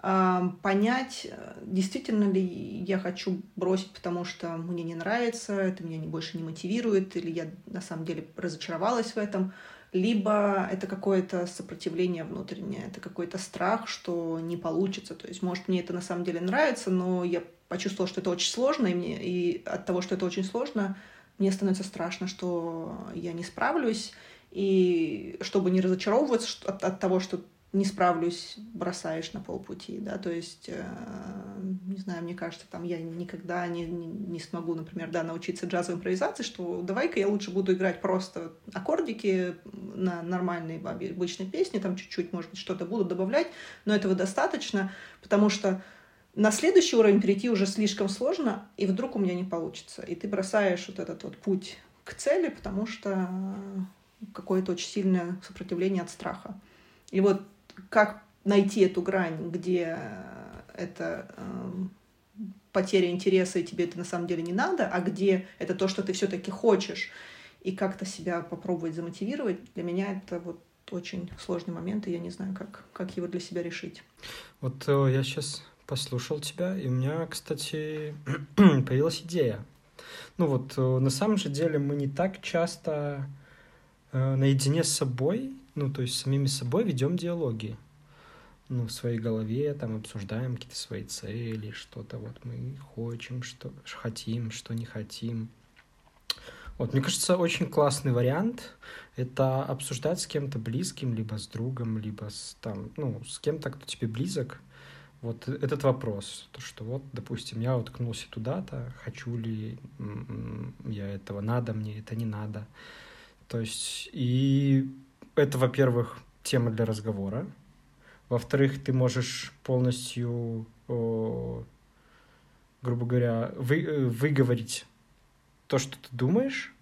Понять, э, действительно ли я хочу бросить, потому что мне не нравится, это меня больше не мотивирует, или я на самом деле разочаровалась в этом, либо это какое-то сопротивление внутреннее, это какой-то страх, что не получится. То есть, может, мне это на самом деле нравится, но я почувствовала, что это очень сложно, и, мне, и от того, что это очень сложно, мне становится страшно, что я не справлюсь, и чтобы не разочаровываться от, от того, что не справлюсь, бросаешь на полпути, да, то есть, э, не знаю, мне кажется, там я никогда не, не, не смогу, например, да, научиться джазовой импровизации, что давай-ка я лучше буду играть просто аккордики на нормальные обычные песни, там чуть-чуть, может быть, что-то буду добавлять, но этого достаточно, потому что на следующий уровень перейти уже слишком сложно, и вдруг у меня не получится. И ты бросаешь вот этот вот путь к цели, потому что какое-то очень сильное сопротивление от страха. И вот как найти эту грань, где это э, потеря интереса, и тебе это на самом деле не надо, а где это то, что ты все-таки хочешь, и как-то себя попробовать замотивировать, для меня это вот очень сложный момент, и я не знаю, как, как его для себя решить. Вот э, я сейчас послушал тебя, и у меня, кстати, появилась идея. Ну вот, э, на самом же деле мы не так часто э, наедине с собой ну, то есть самими собой ведем диалоги. Ну, в своей голове там обсуждаем какие-то свои цели, что-то вот мы хотим, что хотим, что не хотим. Вот, мне кажется, очень классный вариант — это обсуждать с кем-то близким, либо с другом, либо с, там, ну, с кем-то, кто тебе близок, вот этот вопрос, то, что вот, допустим, я уткнулся туда-то, хочу ли я этого, надо мне это, не надо. То есть, и это, во-первых, тема для разговора. Во-вторых, ты можешь полностью, грубо говоря, вы, э, выговорить то, что ты думаешь,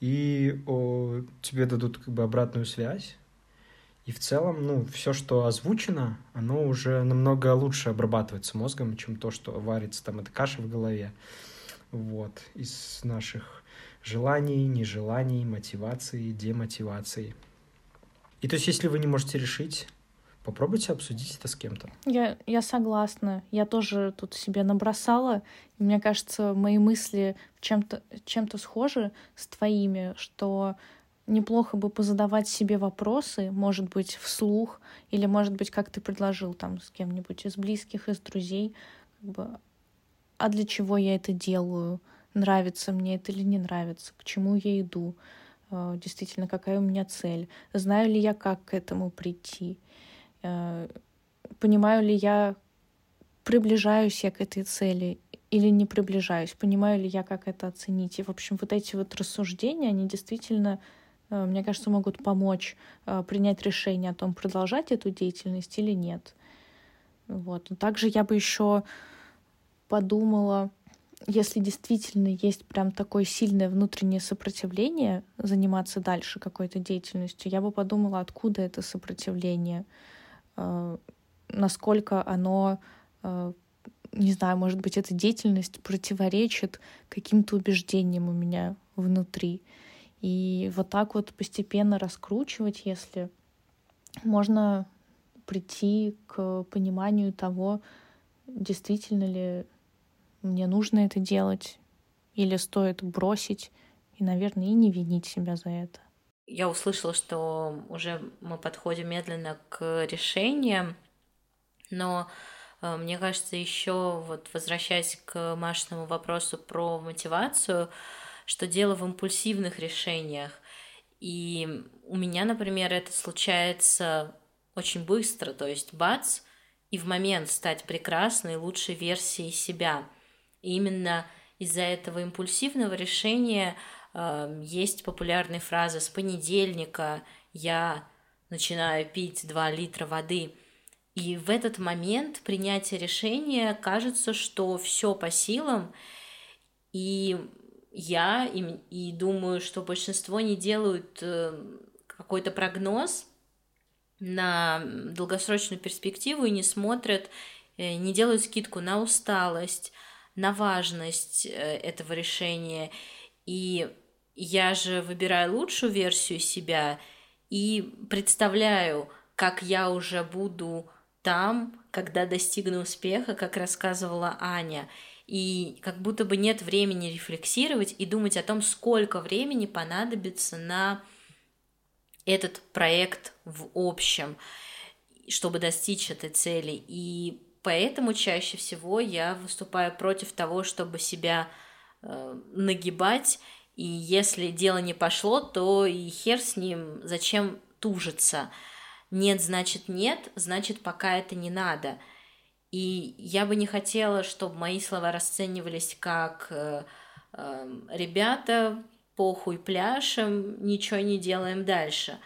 и о, тебе дадут как бы обратную связь. И в целом, ну, все, что озвучено, оно уже намного лучше обрабатывается мозгом, чем то, что варится там, эта каша в голове. Вот, из наших желаний, нежеланий, мотивации, демотивации. И то есть, если вы не можете решить, попробуйте обсудить это с кем-то. Я, я согласна. Я тоже тут себе набросала. И мне кажется, мои мысли чем-то чем схожи с твоими, что неплохо бы позадавать себе вопросы, может быть, вслух, или, может быть, как ты предложил там с кем-нибудь из близких, из друзей, как бы, а для чего я это делаю, нравится мне это или не нравится, к чему я иду. Э, действительно, какая у меня цель, знаю ли я, как к этому прийти, э, понимаю ли я, приближаюсь я к этой цели или не приближаюсь, понимаю ли я, как это оценить. И, в общем, вот эти вот рассуждения, они действительно, э, мне кажется, могут помочь принять решение о том, продолжать эту деятельность или нет. Вот. Также я бы еще подумала, если действительно есть прям такое сильное внутреннее сопротивление заниматься дальше какой-то деятельностью, я бы подумала, откуда это сопротивление, э, насколько оно, э, не знаю, может быть, эта деятельность противоречит каким-то убеждениям у меня внутри. И вот так вот постепенно раскручивать, если можно прийти к пониманию того, действительно ли мне нужно это делать, или стоит бросить, и, наверное, и не винить себя за это. Я услышала, что уже мы подходим медленно к решениям, но Э, мне кажется, еще вот возвращаясь к Машиному вопросу про мотивацию, что дело в импульсивных решениях. И у меня, например, это случается очень быстро, то есть бац, и в момент стать прекрасной, лучшей версией себя. И именно из-за этого импульсивного решения э, есть популярные фразы «с понедельника я начинаю пить 2 литра воды», и в этот момент принятия решения кажется, что все по силам, и я и, и думаю, что большинство не делают э, какой-то прогноз на долгосрочную перспективу и не смотрят, э, не делают скидку на усталость, на важность э, этого решения. И я же выбираю лучшую версию себя и представляю, как я уже буду там, когда достигну успеха, как рассказывала Аня. И как будто бы нет времени рефлексировать и думать о том, сколько времени понадобится на этот проект в общем, чтобы достичь этой цели. И поэтому чаще всего я выступаю против того, чтобы себя э, нагибать. И если дело не пошло, то и хер с ним, зачем тужиться. Нет, значит нет, значит пока это не надо. И я бы не хотела, чтобы мои слова расценивались как э, э, ребята, похуй пляшем, ничего не делаем дальше.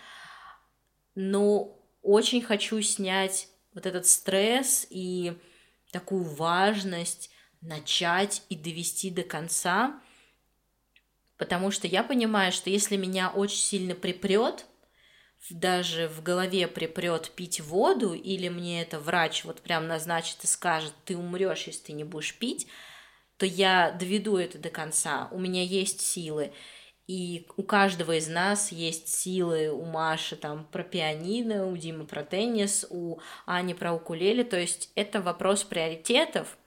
Но очень хочу снять вот этот стресс и такую важность начать и довести до конца, потому что я понимаю, что если меня очень сильно припрет, даже в голове припрет пить воду, или мне это врач вот прям назначит и скажет, ты умрешь, если ты не будешь пить, то я доведу это до конца. У меня есть силы. И у каждого из нас есть силы, у Маши там про пианино, у Димы про теннис, у Ани про укулеле. То есть это вопрос приоритетов.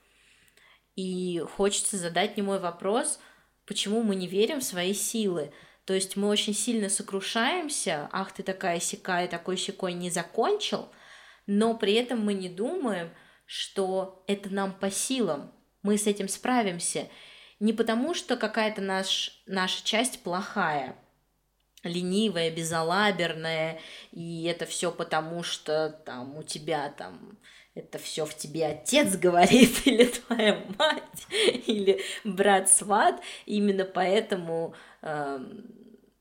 И хочется задать не мой вопрос, почему мы не верим в свои силы. То есть мы очень сильно сокрушаемся, ах, ты такая сякая, такой щекой не закончил, но при этом мы не думаем, что это нам по силам, мы с этим справимся. Не потому, что какая-то наш, наша часть плохая, ленивая, безалаберная, и это все потому, что там у тебя там это все в тебе отец говорит, или твоя мать, или брат сват, именно поэтому э,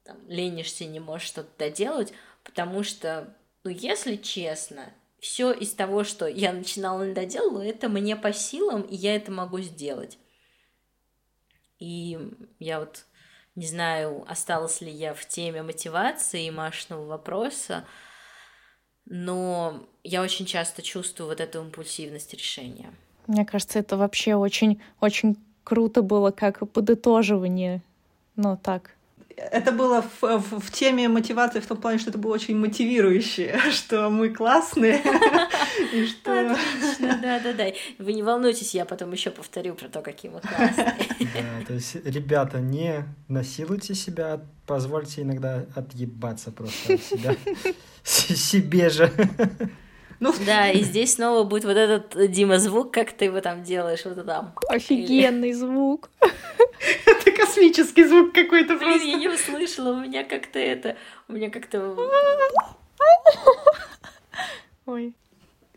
там, ленишься, не можешь что-то доделать, потому что, ну, если честно, все из того, что я начинала и доделала, это мне по силам, и я это могу сделать. И я вот не знаю, осталась ли я в теме мотивации и Машиного вопроса, но я очень часто чувствую вот эту импульсивность решения. Мне кажется, это вообще очень, очень круто было как подытоживание. Ну, так, это было в, в, в теме мотивации в том плане, что это было очень мотивирующее, что мы классные. Отлично, да-да-да. Вы не волнуйтесь, я потом еще повторю про то, какие мы классные. Да, то есть, ребята, не насилуйте себя, позвольте иногда отъебаться просто от себя. Себе же. Ну, да, и здесь снова будет вот этот, Дима, звук, как ты его там делаешь, вот там. Офигенный звук. Это космический звук какой-то просто. я не услышала, у меня как-то это, у меня как-то... Ой.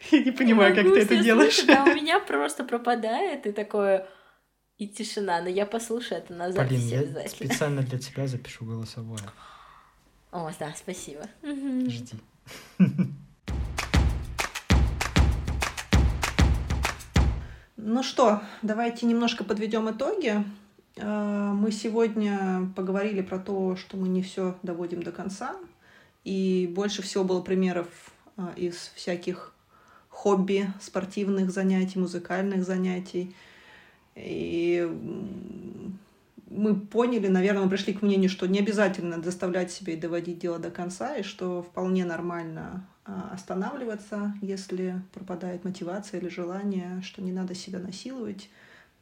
Я не понимаю, как ты это делаешь. Да, у меня просто пропадает и такое... И тишина, но я послушаю это на записи Полин, я специально для тебя запишу голосовое. О, да, спасибо. Жди. Ну что, давайте немножко подведем итоги. Э, мы сегодня поговорили про то, что мы не все доводим до конца. И больше всего было примеров э, из всяких хобби, спортивных занятий, музыкальных занятий. И мы поняли, наверное, мы пришли к мнению, что не обязательно заставлять себя и доводить дело до конца, и что вполне нормально останавливаться, если пропадает мотивация или желание, что не надо себя насиловать,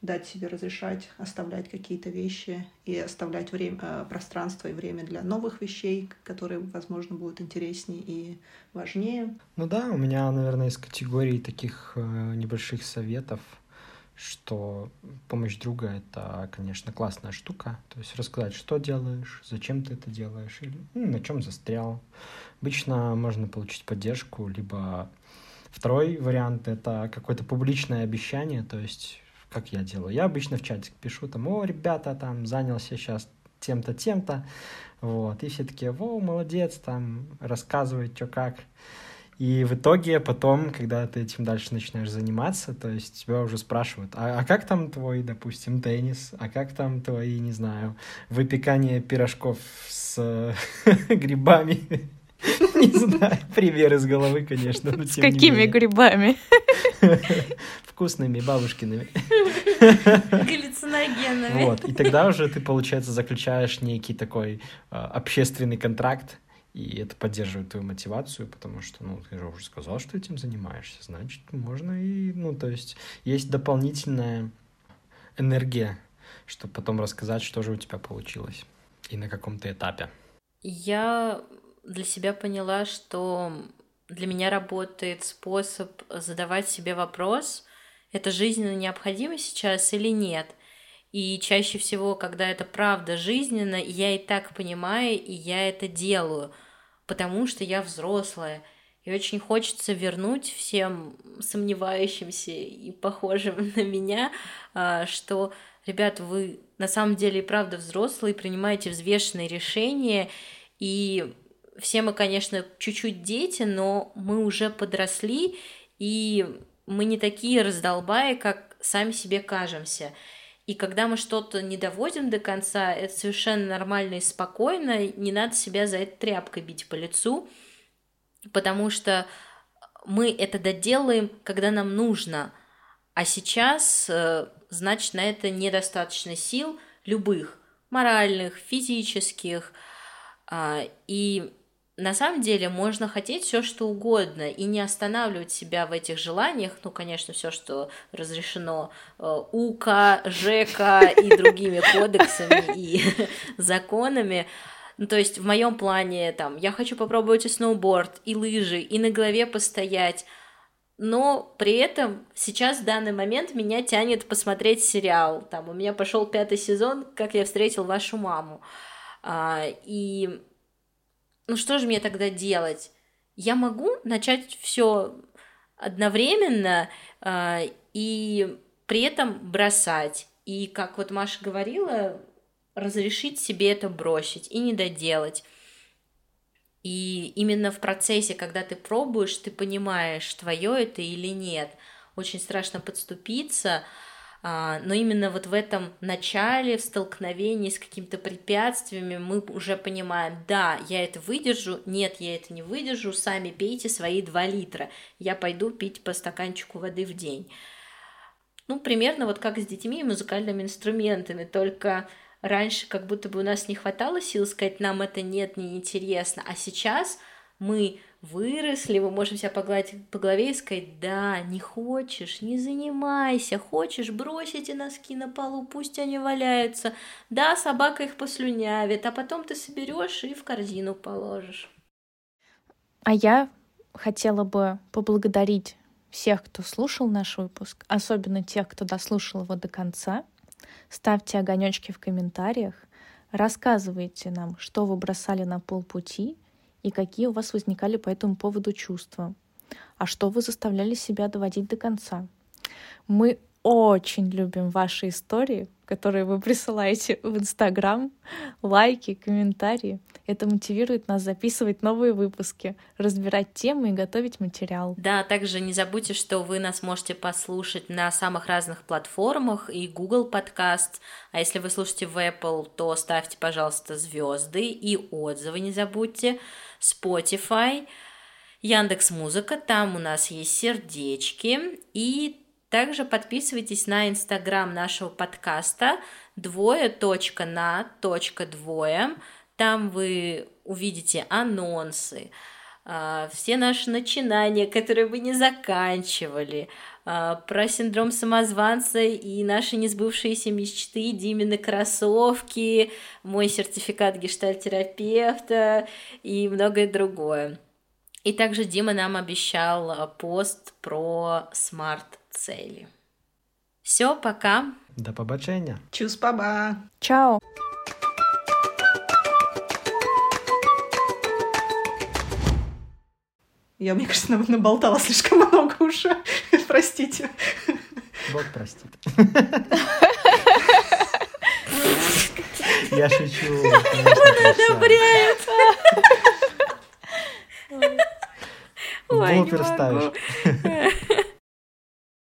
дать себе разрешать оставлять какие-то вещи и оставлять время, э, пространство и время для новых вещей, которые, возможно, будут интереснее и важнее. Ну да, у меня, наверное, из категории таких э, небольших советов, что помощь друга — это, конечно, классная штука. То есть рассказать, что делаешь, зачем ты это делаешь, или ну, на чем застрял. Обычно можно получить поддержку, либо второй вариант — это какое-то публичное обещание, то есть как я делаю. Я обычно в чатик пишу там, о, ребята, там, занялся сейчас тем-то, тем-то, вот, и все такие, о, молодец, там, рассказывай, что как. И в итоге потом, когда ты этим дальше начинаешь заниматься, то есть тебя уже спрашивают, а, а как там твой, допустим, теннис, а как там твои, не знаю, выпекание пирожков с грибами? Не знаю, пример из головы, конечно. С какими грибами? Вкусными, бабушкиными. Галлюциногенными. Вот, и тогда уже ты, получается, заключаешь некий такой а, общественный контракт, и это поддерживает твою мотивацию, потому что, ну, ты же уже сказал, что этим занимаешься, значит, можно и, ну, то есть, есть дополнительная энергия, чтобы потом рассказать, что же у тебя получилось и на каком-то этапе. Я для себя поняла, что для меня работает способ задавать себе вопрос, это жизненно необходимо сейчас или нет. И чаще всего, когда это правда жизненно, я и так понимаю, и я это делаю, потому что я взрослая. И очень хочется вернуть всем сомневающимся и похожим на меня, а, что, ребят, вы на самом деле и правда взрослые, принимаете взвешенные решения, и все мы, конечно, чуть-чуть дети, но мы уже подросли, и мы не такие раздолбаи, как сами себе кажемся. И когда мы что-то не доводим до конца, это совершенно нормально и спокойно, не надо себя за это тряпкой бить по лицу, потому что мы это доделаем, когда нам нужно. А сейчас, э, значит, на это недостаточно сил любых, моральных, физических. А, и на самом деле можно хотеть все, что угодно, и не останавливать себя в этих желаниях, ну, конечно, все, что разрешено э, УК, ЖК и другими кодексами и законами. Ну, то есть в моем плане, там, я хочу попробовать и сноуборд, и лыжи, и на голове постоять, но при этом сейчас в данный момент меня тянет посмотреть сериал. Там у меня пошел пятый сезон, как я встретил вашу маму. А, и ну что же мне тогда делать? Я могу начать все одновременно э, и при этом бросать. И, как вот Маша говорила, разрешить себе это бросить и не доделать. И именно в процессе, когда ты пробуешь, ты понимаешь, твое это или нет. Очень страшно подступиться, но именно вот в этом начале, в столкновении с какими-то препятствиями мы уже понимаем, да, я это выдержу, нет, я это не выдержу, сами пейте свои 2 литра, я пойду пить по стаканчику воды в день. Ну, примерно вот как с детьми и музыкальными инструментами, только раньше как будто бы у нас не хватало сил сказать, нам это нет, не интересно, а сейчас мы выросли, мы можем себя погладить по голове и сказать, да, не хочешь, не занимайся, хочешь, брось эти носки на полу, пусть они валяются, да, собака их послюнявит, а потом ты соберешь и в корзину положишь. А я хотела бы поблагодарить всех, кто слушал наш выпуск, особенно тех, кто дослушал его до конца. Ставьте огонечки в комментариях, рассказывайте нам, что вы бросали на полпути — и какие у вас возникали по этому поводу чувства, а что вы заставляли себя доводить до конца. Мы очень любим ваши истории, которые вы присылаете в Инстаграм, лайки, комментарии. Это мотивирует нас записывать новые выпуски, разбирать темы и готовить материал. Да, также не забудьте, что вы нас можете послушать на самых разных платформах и Google подкаст. А если вы слушаете в Apple, то ставьте, пожалуйста, звезды и отзывы не забудьте. Spotify, Яндекс Музыка, там у нас есть сердечки, и также подписывайтесь на инстаграм нашего подкаста двое точка на точка двое. Там вы увидите анонсы, а, все наши начинания, которые вы не заканчивали, а, про синдром самозванца и наши несбывшиеся мечты, Димины кроссовки, мой сертификат гештальтерапевта и многое другое. И также Дима нам обещал а, пост про смарт-цели. Все, пока. До побачення. Чус, паба. Чао. Я, мне кажется, наболтала слишком много уже. Простите. Бог простит. Я шучу. Одобряет. В блупер ставишь.